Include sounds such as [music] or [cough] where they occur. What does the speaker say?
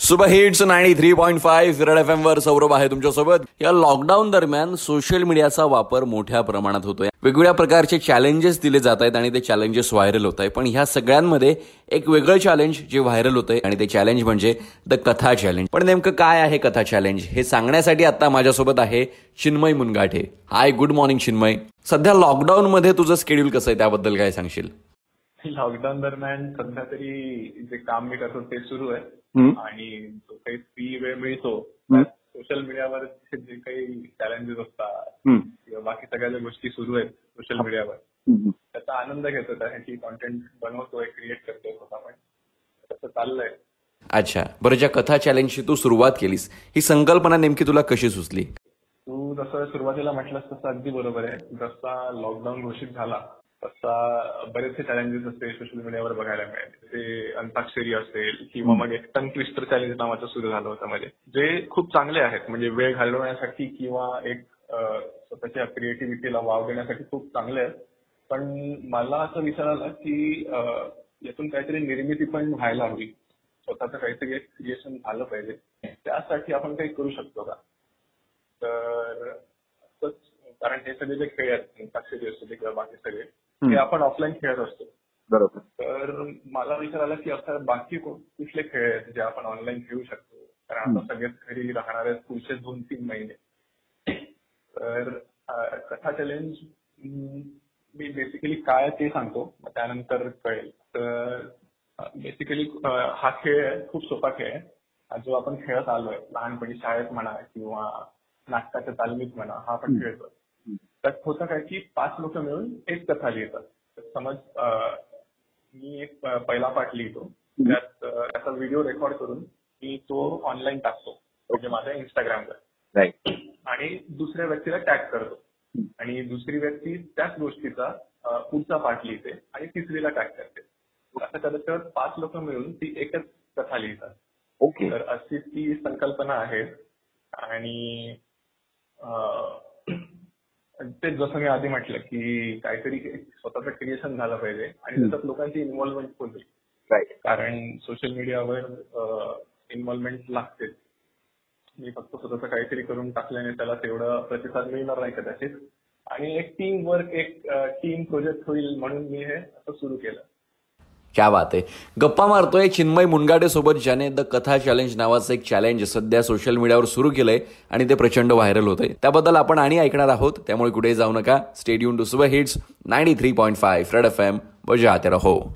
Super hits ninety three point five फिरड F M वर सौरभ आहे तुमच्यासोबत. या लॉकडाऊन दरम्यान सोशल मीडियाचा वापर मोठ्या प्रमाणात होतोय. वेगवेगळ्या प्रकारचे चॅलेंजेस दिले जात आहेत आणि ते चॅलेंजेस व्हायरल होत आहे पण ह्या सगळ्यांमध्ये एक वेगळं चॅलेंज जे व्हायरल होतंय आणि ते चॅलेंज म्हणजे द कथा चॅलेंज पण नेमकं काय आहे कथा चॅलेंज हे सांगण्यासाठी आता माझ्यासोबत आहे Chinmay Mungathe. Hi good morning Chinmay. सध्या लॉकडाऊन मध्ये तुझं स्केड्यूल कसं आहे? त्याबद्दल काय सांगशील? [laughs] लॉकडाऊन दरम्यान सध्या तरी जे काम मी करतो ते सुरू आहे. आणि जो काही फ्री वेळ मिळतो सोशल मीडियावर जे काही चॅलेंजेस असतात किंवा बाकी सगळ्या ज्या गोष्टी सुरू आहेत सोशल मीडियावर त्याचा आनंद घेतो त्यासाठी कॉन्टेंट बनवतोय क्रिएट करतोय स्वतः पण तसं चाललंय. अच्छा. बरं ज्या कथा चॅलेंजची तू सुरुवात केलीस ही संकल्पना नेमकी तुला कशी सुचली? तू जसं सुरुवातीला म्हटलंस तसं अगदी बरोबर आहे. जसा लॉकडाऊन घोषित झाला तसा बरेचसे चॅलेंजेस असते सोशल मीडियावर बघायला मिळाले. ते अंताक्षरी असेल किंवा मग एक टंग ट्विस्टर चॅलेंज नावाचं सुरू झालं होतं मध्ये. जे खूप चांगले आहेत म्हणजे वेळ घालवण्यासाठी किंवा एक स्वतःच्या क्रिएटिव्हिटीला वाव देण्यासाठी खूप चांगले आहेत. पण मला असं विचार आला की यातून काहीतरी निर्मिती पण व्हायला हवी. स्वतःचं काहीतरी एक क्रिएशन झालं पाहिजे. त्यासाठी आपण काही करू शकतो का? तर कारण हे सगळे जे खेळ आहेत अंताक्षरी असते किंवा बाकी सगळे ते आपण ऑफलाईन खेळत असतो. बरोबर. तर मला विचार आला की असं बाकी कुठले खेळ आहेत जे आपण ऑनलाईन खेळू शकतो? कारण आता सगळेच घरी राहणार आहेत पुढचे दोन तीन महिने. तर कथा चॅलेंज मी बेसिकली काय ते सांगतो त्यानंतर कळेल. तर बेसिकली हा खेळ खूप सोपा खेळ आहे. जो आपण खेळत आलोय लहानपणी शाळेत म्हणा किंवा नाटकाच्या तालमीत म्हणा हा आपण खेळतोय. त्यात होतं काय की पाच लोक मिळून एक कथा लिहितात. समज मी एक पहिला पाठ लिहितो. त्यात त्याचा व्हिडिओ रेकॉर्ड करून मी तो ऑनलाईन टाकतो. म्हणजे माझ्या इंस्टाग्रामवर आणि दुसऱ्या व्यक्तीला टॅग करतो. आणि दुसरी व्यक्ती त्याच गोष्टीचा पुढचा पाठ लिहिते आणि तिसरीला टॅग करते. असं करत करत पाच लोक मिळून ती एकच कथा लिहितात. ओके. तर अशी ती संकल्पना आहे. आणि तेच जसं मी आधी म्हटलं की काहीतरी स्वतःचं क्रिएशन झालं पाहिजे आणि त्याच्यात लोकांची इन्व्हॉल्वमेंट पण होईल. राईट कारण सोशल मीडियावर इन्व्हॉल्वमेंट लागतेच. मी फक्त स्वतःचं काहीतरी करून टाकल्याने त्याला तेवढं प्रतिसाद मिळणार नाही कदाचित. आणि एक टीम वर्क एक टीम प्रोजेक्ट होईल म्हणून मी हे असं सुरू केलं. क्या बात आहे गप्पा मारतोय चिन्मय मुनगाडेसोबत ज्याने द कथा चॅलेंज नावाचं एक चॅलेंज सध्या सोशल मीडियावर सुरू केलंय आणि ते प्रचंड व्हायरल होतंय. त्याबद्दल आपण आणि ऐकणार आहोत. त्यामुळे कुठे जाऊ नका. Stay tuned to super hits ninety three point five red F M बजा तेरा हो.